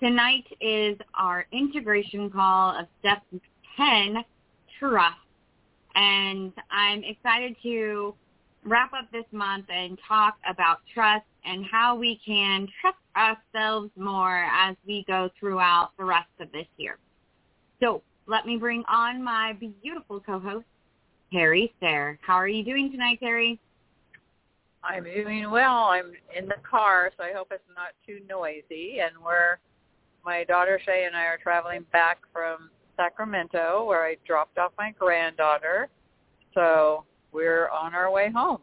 Tonight is our integration call of step 10, trust. And I'm excited to wrap up this month and talk about trust and how we can trust ourselves more as we go throughout the rest of this year. So let me bring on my beautiful co-host, Terry Sayre. How are you doing tonight, Terry? I'm doing well. I'm in the car, so I hope it's not too noisy. And we're, my daughter Shay and I are traveling back from Sacramento, where I dropped off my granddaughter. So we're on our way home.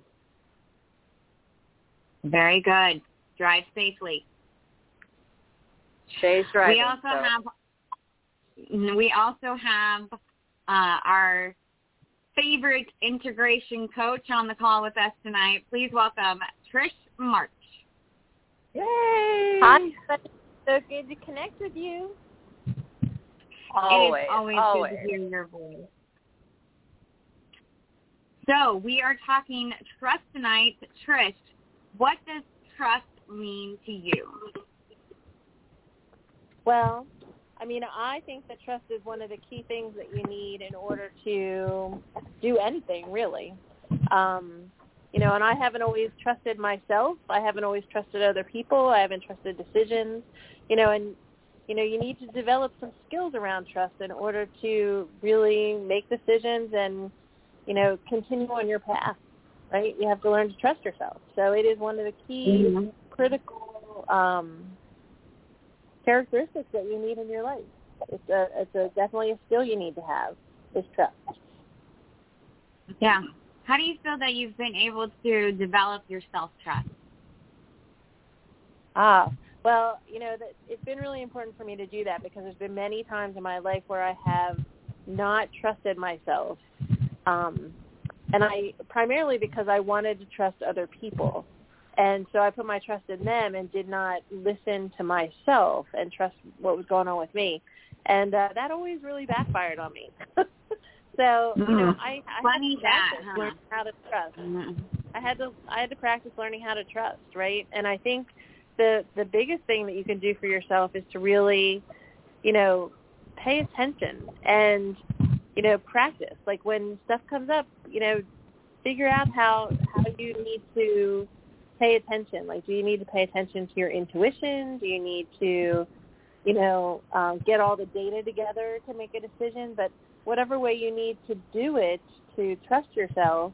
Very good. Drive safely. Shay's driving. we also so. have we also have uh, our favorite integration coach on the call with us tonight. Please welcome Trish March. Yay! Hi, so good to connect with you. Always, always, always. good to hear your voice. So we are talking trust tonight. Trish, what does trust mean to you? Well, I mean, I think that trust is one of the key things that you need in order to do anything, really. Um, you know, and I haven't always trusted myself. I haven't always trusted other people. I haven't trusted decisions. You know, and you know, you need to develop some skills around trust in order to really make decisions and you know continue on your path. Right? You have to learn to trust yourself. So it is one of the key Mhm. critical um, characteristics that you need in your life. It's a it's a definitely a skill you need to have is trust. Yeah. How do you feel that you've been able to develop your self-trust? Ah, well, you know, that it's been really important for me to do that because there's been many times in my life where I have not trusted myself, um, and I primarily because I wanted to trust other people, and so I put my trust in them and did not listen to myself and trust what was going on with me, and uh, that always really backfired on me. so you know. I, I Funny had to that, practice huh? learning how to trust. Mhm. I had to I had to practice learning how to trust, right? And I think the the biggest thing that you can do for yourself is to really, you know, pay attention and you know practice. Like when stuff comes up, you know, figure out how how you need to pay attention. Like, do you need to pay attention to your intuition? Do you need to, you know, um, get all the data together to make a decision? But whatever way you need to do it to trust yourself,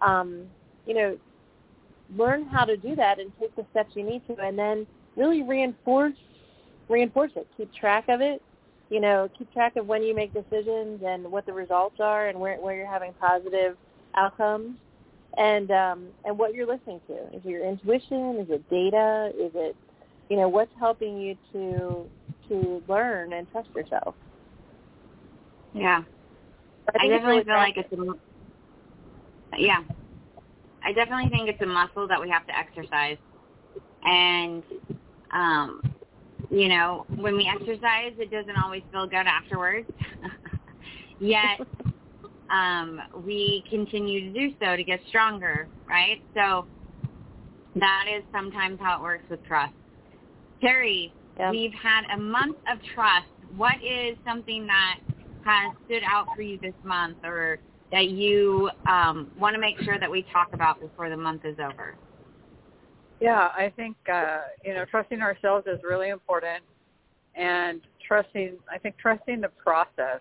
um, you know, learn how to do that and take the steps you need to, and then really reinforce reinforce it. Keep track of it. You know, keep track of when you make decisions and what the results are, and where where you're having positive outcomes, and um, and what you're listening to. Is it your intuition? Is it data? Is it you know what's helping you to to learn and trust yourself? Yeah. But I definitely really feel like it's a yeah. I definitely think it's a muscle that we have to exercise. And um you know, when we exercise it doesn't always feel good afterwards. Yet um we continue to do so to get stronger, right? So that is sometimes how it works with trust. Terry, Yeah. we've had a month of trust. What is something that has stood out for you this month or that you um, want to make sure that we talk about before the month is over? Yeah, I think uh, you know trusting ourselves is really important, and trusting. I think trusting the process.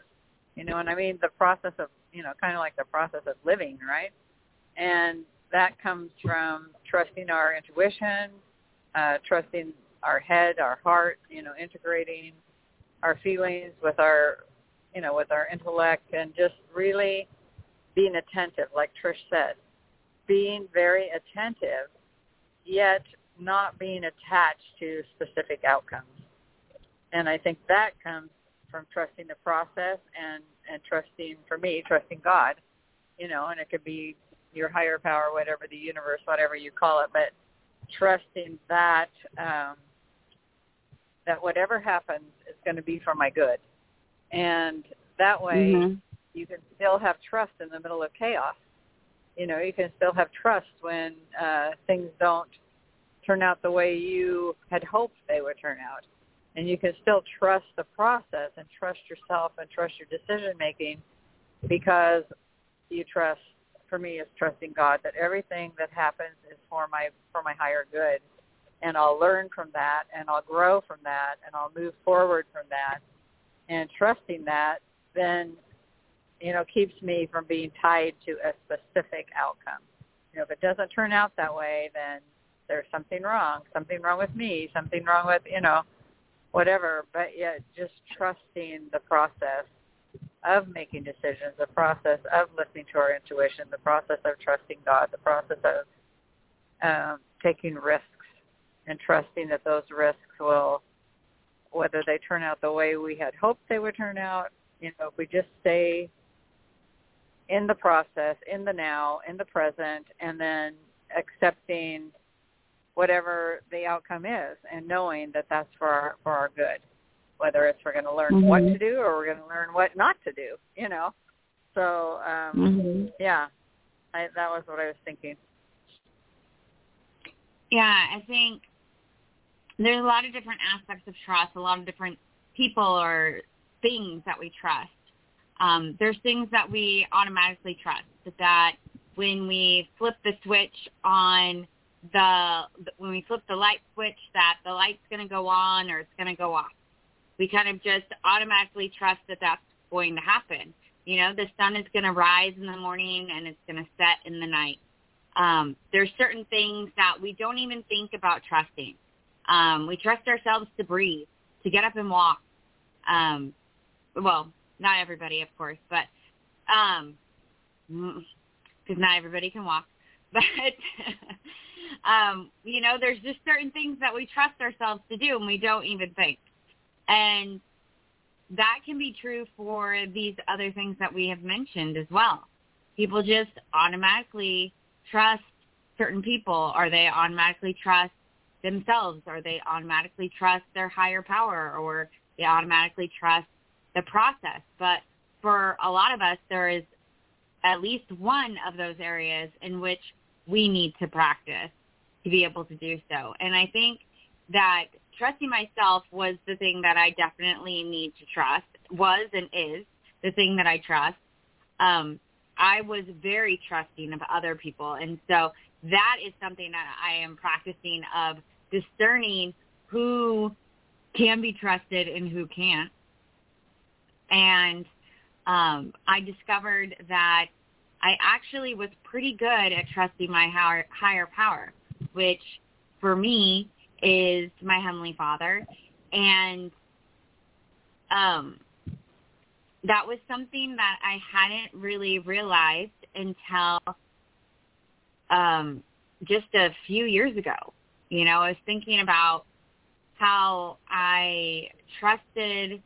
You know, and I mean the process of you know kind of like the process of living, right? And that comes from trusting our intuition, uh, trusting our head, our heart. You know, integrating our feelings with our you know with our intellect, and just really being attentive, like Trish said, being very attentive yet not being attached to specific outcomes. And I think that comes from trusting the process and and trusting for me trusting God, you know, and it could be your higher power, whatever the universe, whatever you call it, but trusting that um, that whatever happens is going to be for my good, and that way Mm-hmm. you can still have trust in the middle of chaos. You know, you can still have trust when uh, things don't turn out the way you had hoped they would turn out. And you can still trust the process and trust yourself and trust your decision making because you trust for me is trusting God that everything that happens is for my for my higher good. And I'll learn from that and I'll grow from that and I'll move forward from that. And trusting that then you know, keeps me from being tied to a specific outcome. You know, if it doesn't turn out that way, then there's something wrong, something wrong with me, something wrong with, you know, whatever. But yet just trusting the process of making decisions, the process of listening to our intuition, the process of trusting God, the process of um, taking risks and trusting that those risks will, whether they turn out the way we had hoped they would turn out, you know, if we just stay in the process, in the now, in the present, and then accepting whatever the outcome is and knowing that that's for our, for our good, whether it's we're going to learn what to do or we're going to learn what not to do, you know. So, um, Mm-hmm. yeah, I, that was what I was thinking. Yeah, I think there's a lot of different aspects of trust, a lot of different people or things that we trust. Um, there's things that we automatically trust that when we flip the switch on the when we flip the light switch that the light's going to go on or it's going to go off. We kind of just automatically trust that that's going to happen. You know, the sun is going to rise in the morning and it's going to set in the night. Um, there's certain things that we don't even think about trusting. Um, we trust ourselves to breathe, to get up and walk. Um, well, not everybody, of course, but um, because not everybody can walk. But um, you know, there's just certain things that we trust ourselves to do, and we don't even think. And that can be true for these other things that we have mentioned as well. People just automatically trust certain people, or they automatically trust themselves, or they automatically trust their higher power, or they automatically trust the process. But for a lot of us, there is at least one of those areas in which we need to practice to be able to do so. And I think that trusting myself was the thing that I definitely need to trust, was and is the thing that I trust. Um, I was very trusting of other people. And so that is something that I am practicing of discerning who can be trusted and who can't. And um, I discovered that I actually was pretty good at trusting my higher, higher power, which for me is my Heavenly Father. And um, that was something that I hadn't really realized until um, just a few years ago. You know, I was thinking about how I trusted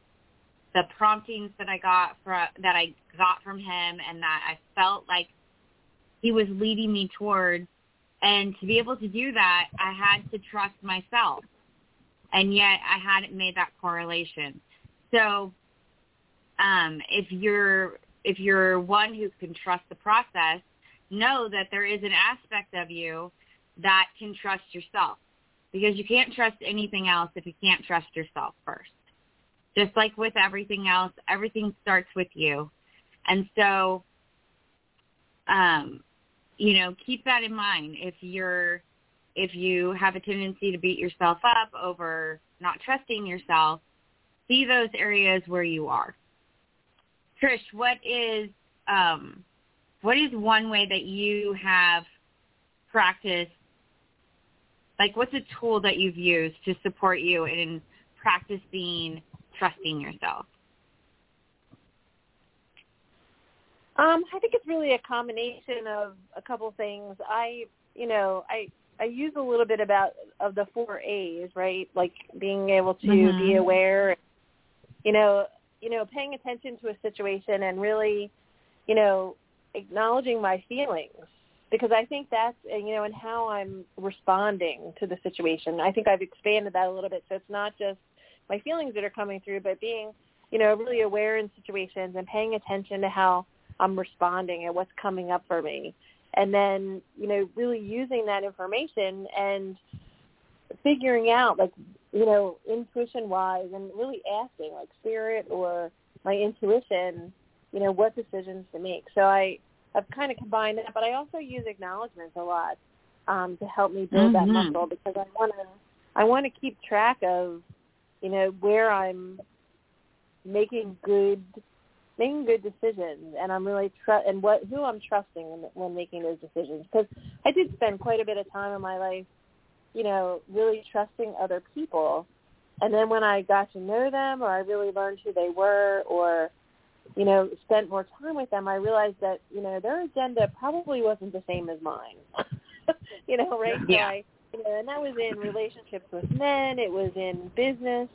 the promptings that I got from that I got from him and that I felt like he was leading me towards. And to be able to do that I had to trust myself. And yet I hadn't made that correlation. So um if you're if you're one who can trust the process know that there is an aspect of you that can trust yourself because you can't trust anything else if you can't trust yourself first just like with everything else, everything starts with you. And so, um, you know, keep that in mind. If you're, if you have a tendency to beat yourself up over not trusting yourself, see those areas where you are. Trish, what is, um, what is one way that you have practiced, like what's a tool that you've used to support you in practicing trusting yourself? Um, I think it's really a combination of a couple things. I, you know, I I use a little bit about of the four A's, right? Like being able to Mhm. be aware. You know, you know, paying attention to a situation and really, you know, acknowledging my feelings because I think that's you know and how I'm responding to the situation. I think I've expanded that a little bit so it's not just my feelings that are coming through but being you know really aware in situations and paying attention to how I'm responding and what's coming up for me. And then, you know, really using that information and figuring out like, you know, intuition wise and really asking like spirit or my intuition, you know, what decisions to make. So I I've kind of combined that, but I also use acknowledgments a lot um, to help me build mm-hmm. that muscle because I want to I want to keep track of, you know, where I'm making good making good decisions and I'm really tr- and what who I'm trusting when, when making those decisions because I did spend quite a bit of time in my life, you know, really trusting other people, and then when I got to know them or I really learned who they were or you know spent more time with them, I realized that you know their agenda probably wasn't the same as mine. you know, right? Yeah. So I, you know, and that was in relationships with men, it was in business,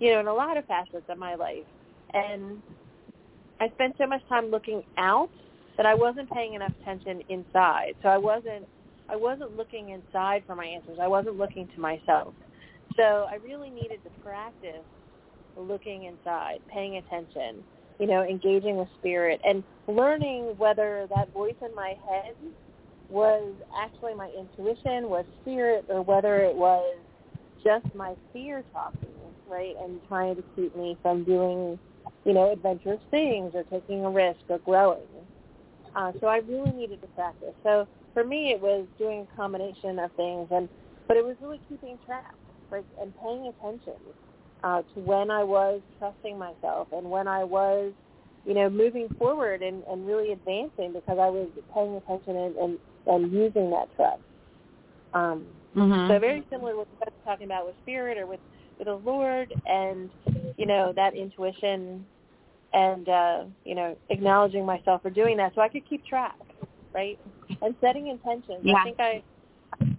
you know, in a lot of facets of my life. And I spent so much time looking out that I wasn't paying enough attention inside. So I wasn't I wasn't looking inside for my answers. I wasn't looking to myself. So I really needed to practice looking inside, paying attention, you know, engaging with spirit and learning whether that voice in my head was actually my intuition, was spirit, or whether it was just my fear talking, right, and trying to keep me from doing you know, adventurous things or taking a risk or growing. Uh, so I really needed to practice. So for me, it was doing a combination of things, and but it was really keeping track, like and paying attention uh, to when I was trusting myself and when I was, you know, moving forward and, and really advancing because I was paying attention and, and, and using that trust. Um, mm-hmm. So very similar with what I was talking about with spirit or with with the Lord, and you know that intuition and uh, you know acknowledging myself for doing that so I could keep track, right? And setting intentions. Yeah. I think I,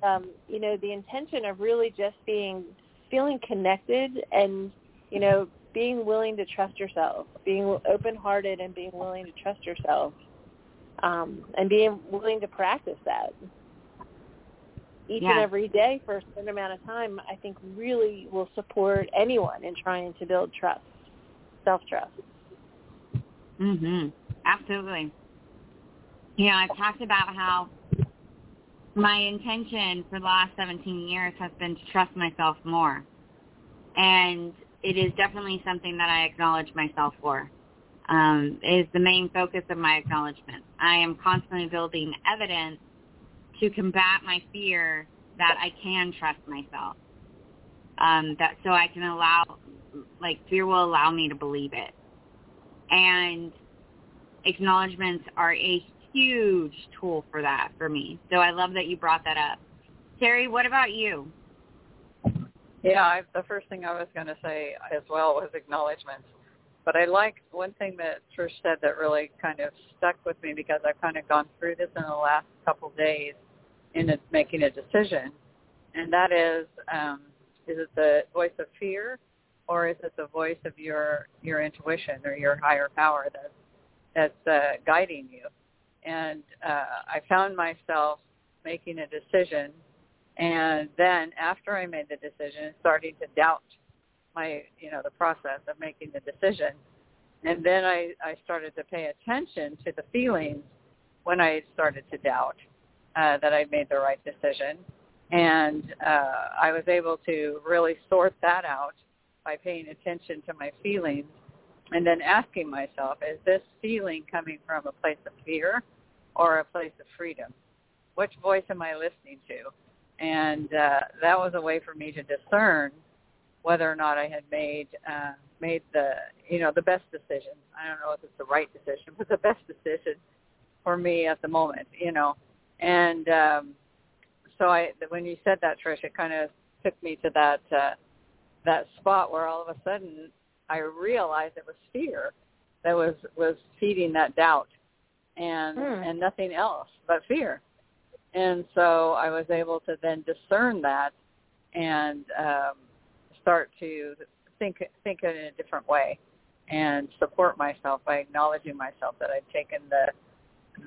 um, you know, the intention of really just being feeling connected and you know being willing to trust yourself, being open-hearted and being willing to trust yourself, um, and being willing to practice that each Yeah. and every day for a certain amount of time, I think really will support anyone in trying to build trust, self-trust. Mhm. Absolutely. You know, I've talked about how my intention for the last 17 years has been to trust myself more. And it is definitely something that I acknowledge myself for. Um, is the main focus of my acknowledgement. I am constantly building evidence to combat my fear that I can trust myself. Um, that so I can allow, like fear will allow me to believe it. And acknowledgments are a huge tool for that for me. So I love that you brought that up. Terry, what about you? Yeah, I, the first thing I was going to say as well was acknowledgments. But I like one thing that Trish said that really kind of stuck with me because I've kind of gone through this in the last couple days in a, making a decision, and that is, um, is it the voice of fear, or is it the voice of your your intuition or your higher power that's that's uh, guiding you? And uh, I found myself making a decision, and then after I made the decision, starting to doubt my you know the process of making the decision, and then I I started to pay attention to the feelings when I started to doubt uh, that I made the right decision. And uh, I was able to really sort that out by paying attention to my feelings and then asking myself, is this feeling coming from a place of fear or a place of freedom? Which voice am I listening to? And uh, that was a way for me to discern whether or not I had made uh, made the you know the best decision. I don't know if it's the right decision, but the best decision for me at the moment. You know, and um, so I, when you said that, Trish, it kind of took me to that uh, that spot where all of a sudden I realized it was fear that was was feeding that doubt, and Mm. and nothing else but fear. And so I was able to then discern that and um, start to think think in a different way. and support myself by acknowledging myself that I'd taken the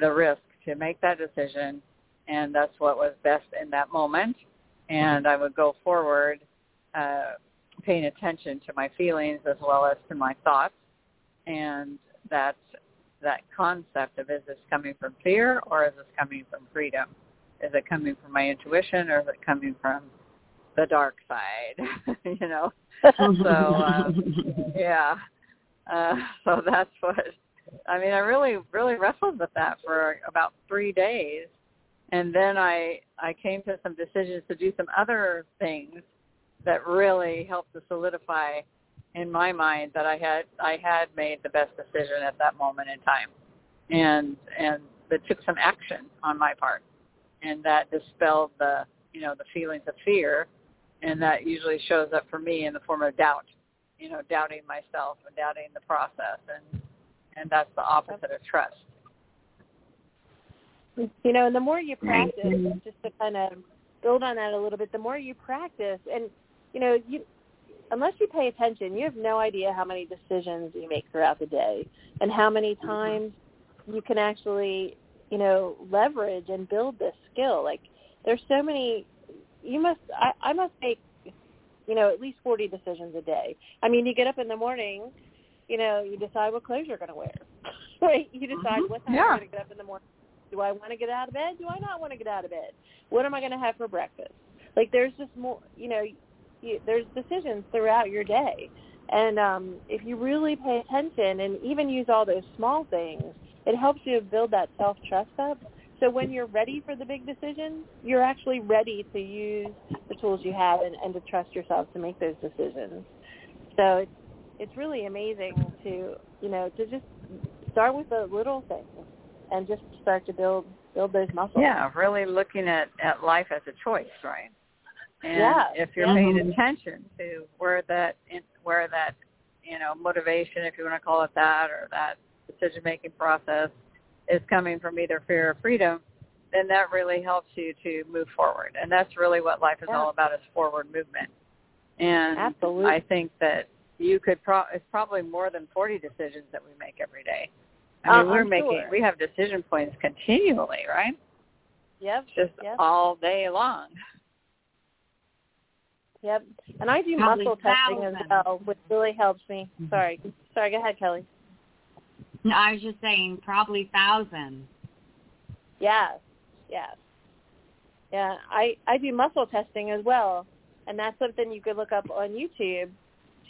the risk to make that decision and that's what was best in that moment and I would go forward uh, paying attention to my feelings as well as to my thoughts and that that concept of is this coming from fear or is this coming from freedom? Is it coming from my intuition or is it coming from the dark side? you know. so um, yeah, uh, so that's what I mean. I really really wrestled with that for about three days, and then I I came to some decisions to do some other things that really helped to solidify in my mind that I had I had made the best decision at that moment in time, and and that took some action on my part, and that dispelled the you know the feelings of fear, and that usually shows up for me in the form of doubt, you know, doubting myself and doubting the process, and and that's the opposite of trust. You know, and the more you mm-hmm. practice, just to kind of build on that a little bit, the more you practice, and you know, you unless you pay attention, you have no idea how many decisions you make throughout the day and how many mm-hmm. times you can actually, you know, leverage and build this skill. Like there's so many you must I, I must make you know, at least 40 decisions a day. I mean, you get up in the morning, you know, you decide what clothes you're going to wear. right? You decide mm-hmm. what time yeah. you're going to get up in the morning. Do I want to get out of bed? Do I not want to get out of bed? What am I going to have for breakfast? Like there's just more, you know, you, there's decisions throughout your day. And um, if you really pay attention and even use all those small things, it helps you build that self-trust up. So when you're ready for the big decision, you're actually ready to use the tools you have and, and to trust yourself to make those decisions. So it's, it's really amazing to, you know, to just start with the little things and just start to build build those muscles. Yeah, really looking at, at life as a choice, right? And yeah. if you're yeah. paying attention to where that where that you know motivation, if you want to call it that, or that decision making process is coming from either fear or freedom, then that really helps you to move forward. And that's really what life is yeah. all about is forward movement. And Absolutely. I think that you could pro- it's probably more than 40 decisions that we make every day. I mean, uh, we're I'm making sure. we have decision points continually, right? Yep. Just yep. all day long. Yep. And I do Probably muscle testing as well, which really helps me. Mm-hmm. Sorry. Sorry, go ahead, Kelly. No, I was just saying probably thousands. Yes. Yes. Yeah, I I do muscle testing as well, and that's something you could look up on YouTube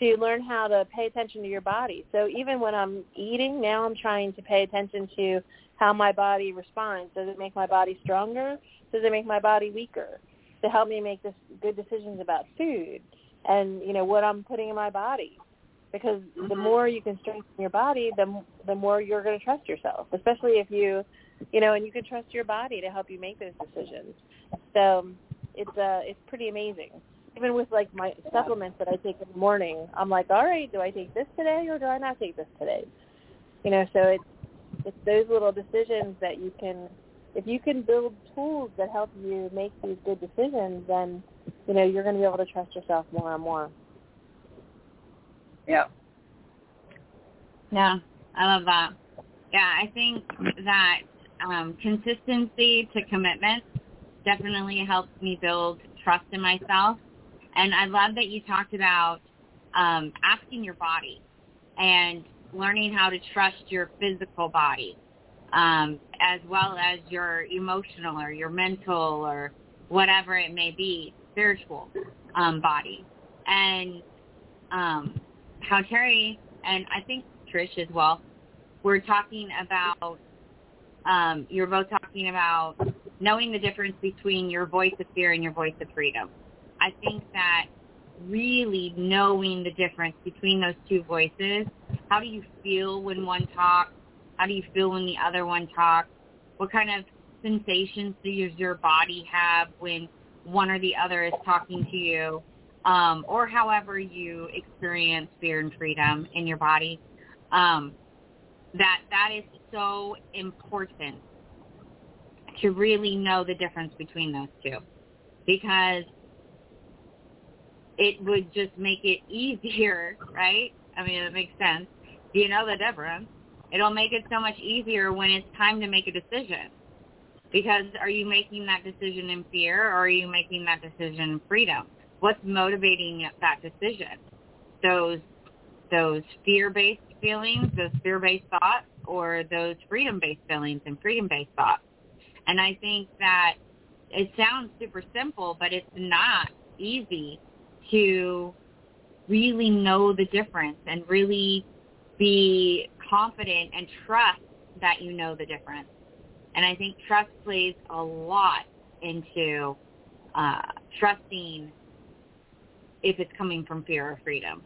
to learn how to pay attention to your body. So even when I'm eating, now I'm trying to pay attention to how my body responds. Does it make my body stronger? Does it make my body weaker? To help me make this good decisions about food and you know what I'm putting in my body. Because the more you can strengthen your body, the the more you're going to trust yourself. Especially if you, you know, and you can trust your body to help you make those decisions. So it's uh it's pretty amazing. Even with like my supplements that I take in the morning, I'm like, all right, do I take this today or do I not take this today? You know, so it's it's those little decisions that you can if you can build tools that help you make these good decisions, then you know you're going to be able to trust yourself more and more. Yeah. Yeah, I love that. Yeah, I think that um, consistency to commitment definitely helps me build trust in myself. And I love that you talked about um, asking your body and learning how to trust your physical body um, as well as your emotional or your mental or whatever it may be, spiritual um, body. And um, how Terry and I think Trish as well, we're talking about, um, you're both talking about knowing the difference between your voice of fear and your voice of freedom. I think that really knowing the difference between those two voices, how do you feel when one talks? How do you feel when the other one talks? What kind of sensations does your body have when one or the other is talking to you? Um, or however you experience fear and freedom in your body. Um, that that is so important to really know the difference between those two because it would just make it easier, right? I mean, it makes sense Do you know the difference. It'll make it so much easier when it's time to make a decision. Because are you making that decision in fear or are you making that decision in freedom? What's motivating that decision? Those those fear-based feelings, those fear-based thoughts, or those freedom-based feelings and freedom-based thoughts. And I think that it sounds super simple, but it's not easy to really know the difference and really be confident and trust that you know the difference. And I think trust plays a lot into uh, trusting if it's coming from fear or freedom.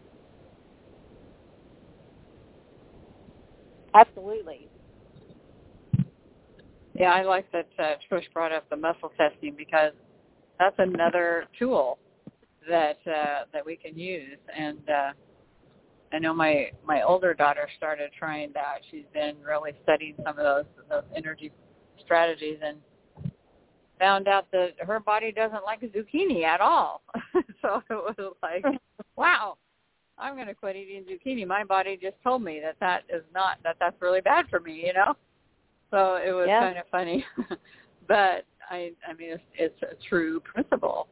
Absolutely. Yeah, I like that uh, Trish brought up the muscle testing because that's another tool that uh, that we can use. And uh, I know my my older daughter started trying that. She's been really studying some of those those energy strategies and found out that her body doesn't like zucchini at all. so it was like, wow, I'm going to quit eating zucchini. My body just told me that that is not that that's really bad for me, you know. So it was Yeah. kind of funny, but I I mean it's it's a true principle.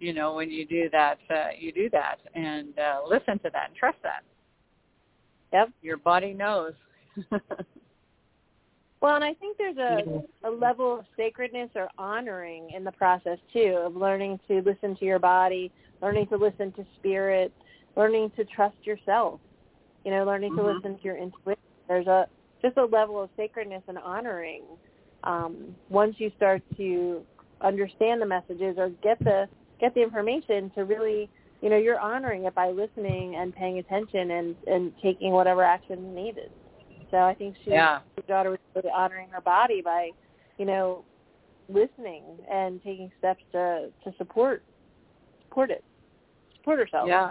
You know, when you do that, uh, you do that and uh, listen to that and trust that. Yep. Your body knows. Well, and I think there's a, a level of sacredness or honoring in the process too of learning to listen to your body, learning to listen to spirit, learning to trust yourself. You know, learning Mhm. to listen to your intuition. There's a just a level of sacredness and honoring um, once you start to understand the messages or get the get the information to really you know you're honoring it by listening and paying attention and and taking whatever action is needed. So I think she yeah. your daughter was really honoring her body by, you know, listening and taking steps to to support support it, support herself. Yeah.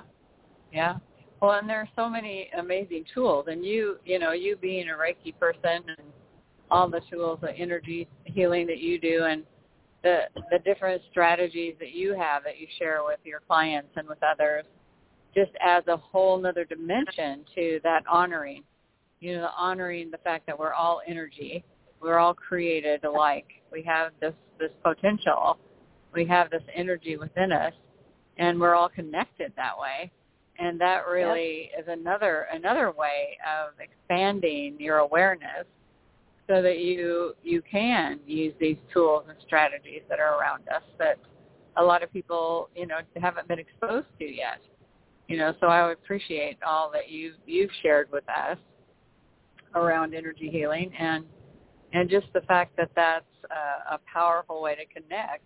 Yeah. Well, and there are so many amazing tools, and you, you know, you being a Reiki person and all the tools, the energy healing that you do, and the the different strategies that you have that you share with your clients and with others, just adds a whole nother dimension to that honoring. You know, honoring the fact that we're all energy, we're all created alike. We have this this potential, we have this energy within us, and we're all connected that way. And that really is another another way of expanding your awareness so that you you can use these tools and strategies that are around us that a lot of people you know haven't been exposed to yet. You know so i would appreciate all that you you've shared with us around energy healing and and just the fact that that's a, a powerful way to connect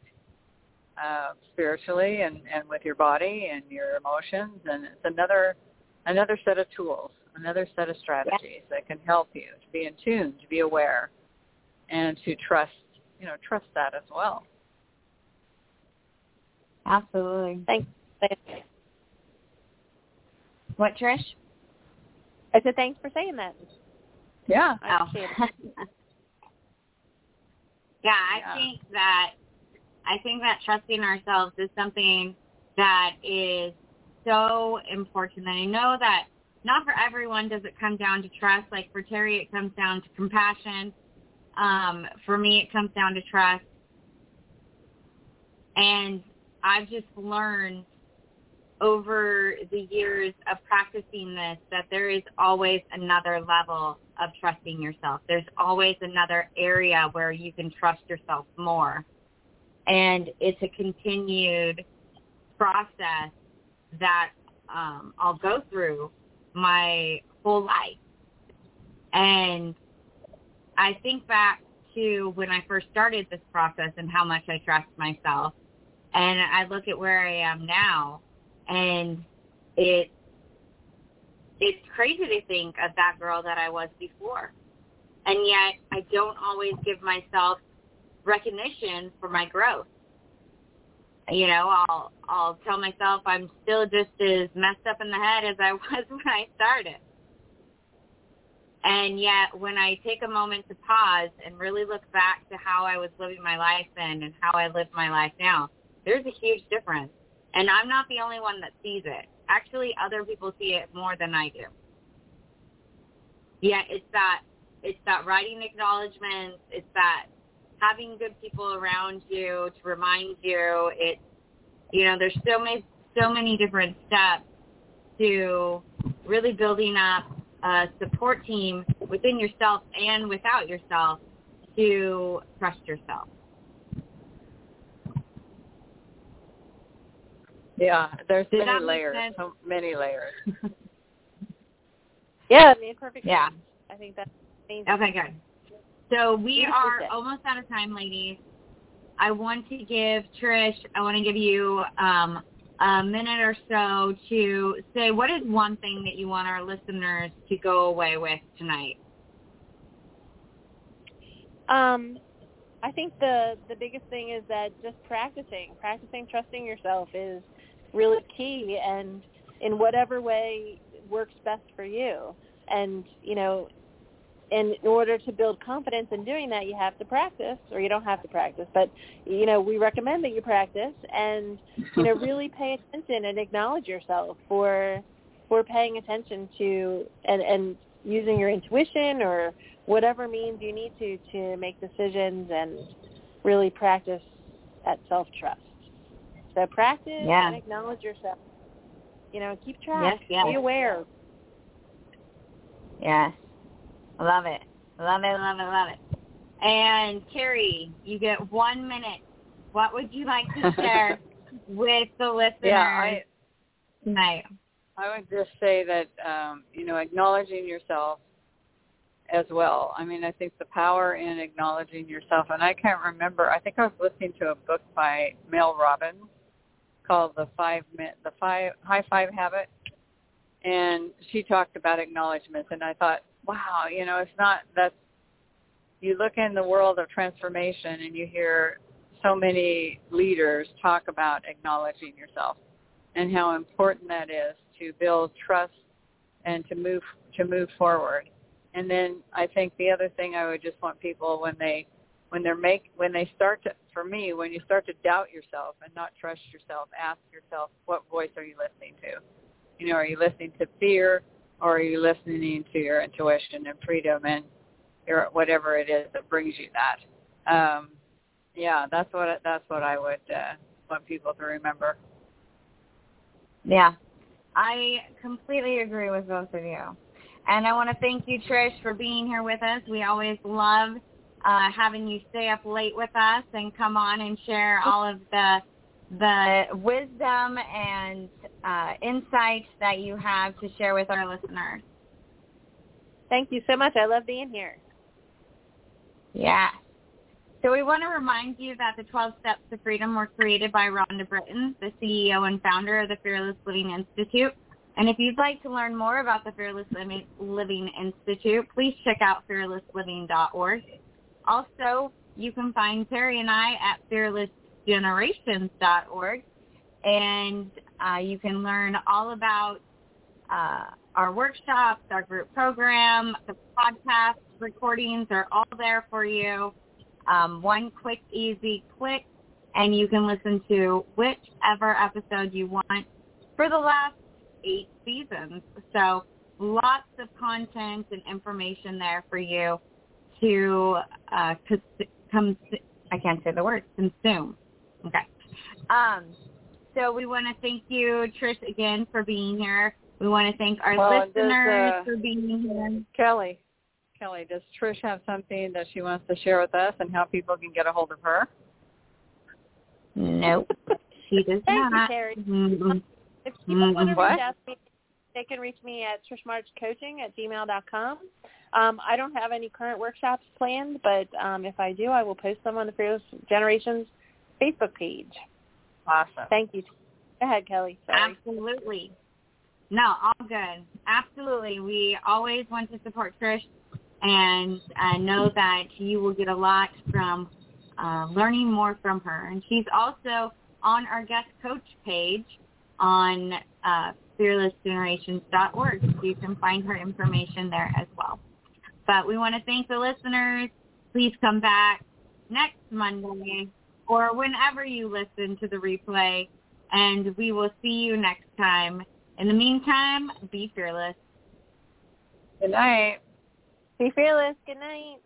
uh, spiritually and, and with your body and your emotions. And it's another another set of tools another set of strategies that can help you to be in tune to be aware and to trust you know trust that as well Absolutely. Thanks. Thanks. What, Trish? I said thanks for saying that. yeah I Oh. yeah, I Yeah. think that I think that trusting ourselves is something that is so important. And I know that not for everyone does it come down to trust. Like for Terry, it comes down to compassion. Um, for me, it comes down to trust. And I've just learned over the years of practicing this that there is always another level of trusting yourself. There's always another area where you can trust yourself more. And it's a continued process that um, I'll go through my whole life. And I think back to when I first started this process and how much I trust myself. And I look at where I am now and it it's crazy to think of that girl that I was before. And yet I don't always give myself recognition for my growth. You know, I'll I'll tell myself I'm still just as messed up in the head as I was when I started. And yet when I take a moment to pause and really look back to how I was living my life then and how I live my life now, there's a huge difference. And I'm not the only one that sees it. Actually, other people see it more than I do. yeah, it's that it's that writing acknowledgments. It's that having good people around you to remind you. It's you know, there's so many so many different steps to really building up a support team within yourself and without yourself to trust yourself. Yeah, there's many layers, sense? so many layers. Yeah, it made perfect Yeah. I think that's amazing. Okay, good. So we are almost out of time, ladies. I want to give Trish, I want to give you um, a minute or so to say what is one thing that you want our listeners to go away with tonight? Um, I think the the biggest thing is that just practicing, practicing trusting yourself is really key, and in whatever way works best for you. And you know, in order to build confidence in doing that, you have to practice, or you don't have to practice. But you know, we recommend that you practice, and you know, really pay attention and acknowledge yourself for for paying attention to and and using your intuition or whatever means you need to to make decisions and really practice that self trust. So practice Yeah. and acknowledge yourself. You know, keep track. Yes, yes. Be aware. Yes. Love it. Love it, love it, love it. And Carrie, you get one minute. What would you like to share with the listeners Yeah, I tonight? I would just say that um, you know acknowledging yourself as well. I mean, I think the power in acknowledging yourself, and I can't remember. I think I was listening to a book by Mel Robbins called the Five the Five High Five Habit, and she talked about acknowledgments, and I thought, wow, you know, it's not that's you look in the world of transformation and you hear so many leaders talk about acknowledging yourself and how important that is to build trust and to move to move forward. And then I think the other thing I would just want people when they when they're make when they start to for me when you start to doubt yourself and not trust yourself, ask yourself what voice are you listening to? You know, are you listening to fear or are you listening to your intuition and freedom and your whatever it is that brings you that? Um, yeah, that's what that's what I would uh, want people to remember. Yeah. I completely agree with both of you. And I want to thank you, Trish, for being here with us. We always love uh, having you stay up late with us and come on and share all of the the wisdom and uh, insights that you have to share with our listeners. Thank you so much. I love being here. Yeah. So we want to remind you that the 12 Steps to Freedom were created by Rhonda Britten, the CEO and founder of the Fearless Living Institute. And if you'd like to learn more about the Fearless Living Living Institute, please check out fearlessliving.org. Also, you can find Terry and I at fearlessgenerations.org, and uh, you can learn all about uh, our workshops, our group program, the podcast recordings are all there for you. Um, one quick, easy click, and you can listen to whichever episode you want for the last eight seasons. So lots of content and information there for you to uh, cons- I can't say the word consume. Okay. Um, so we want to thank you, Trish, again for being here. We want to thank our Well, and does, listeners uh, for being here. Kelly, Kelly, does Trish have something that she wants to share with us and how people can get a hold of her? Nope, she does Thank you, not. Terry. Mm-mm. If people want to What? reach out to me, they can reach me at trishmarchcoaching at gmail.com. Um, I don't have any current workshops planned, but um, if I do, I will post them on the Fearless Generations Facebook page. Awesome. Thank you. Go ahead, Kelly. Sorry. Absolutely. No, all good. Absolutely. We always want to support Trish and uh, know that you will get a lot from uh, learning more from her. And she's also on our guest coach page on uh, fearlessgenerations.org. So you can find her information there as well. But we want to thank the listeners. Please come back next Monday or whenever you listen to the replay, and we will see you next time. In the meantime, be fearless. Good night. Be fearless. Good night.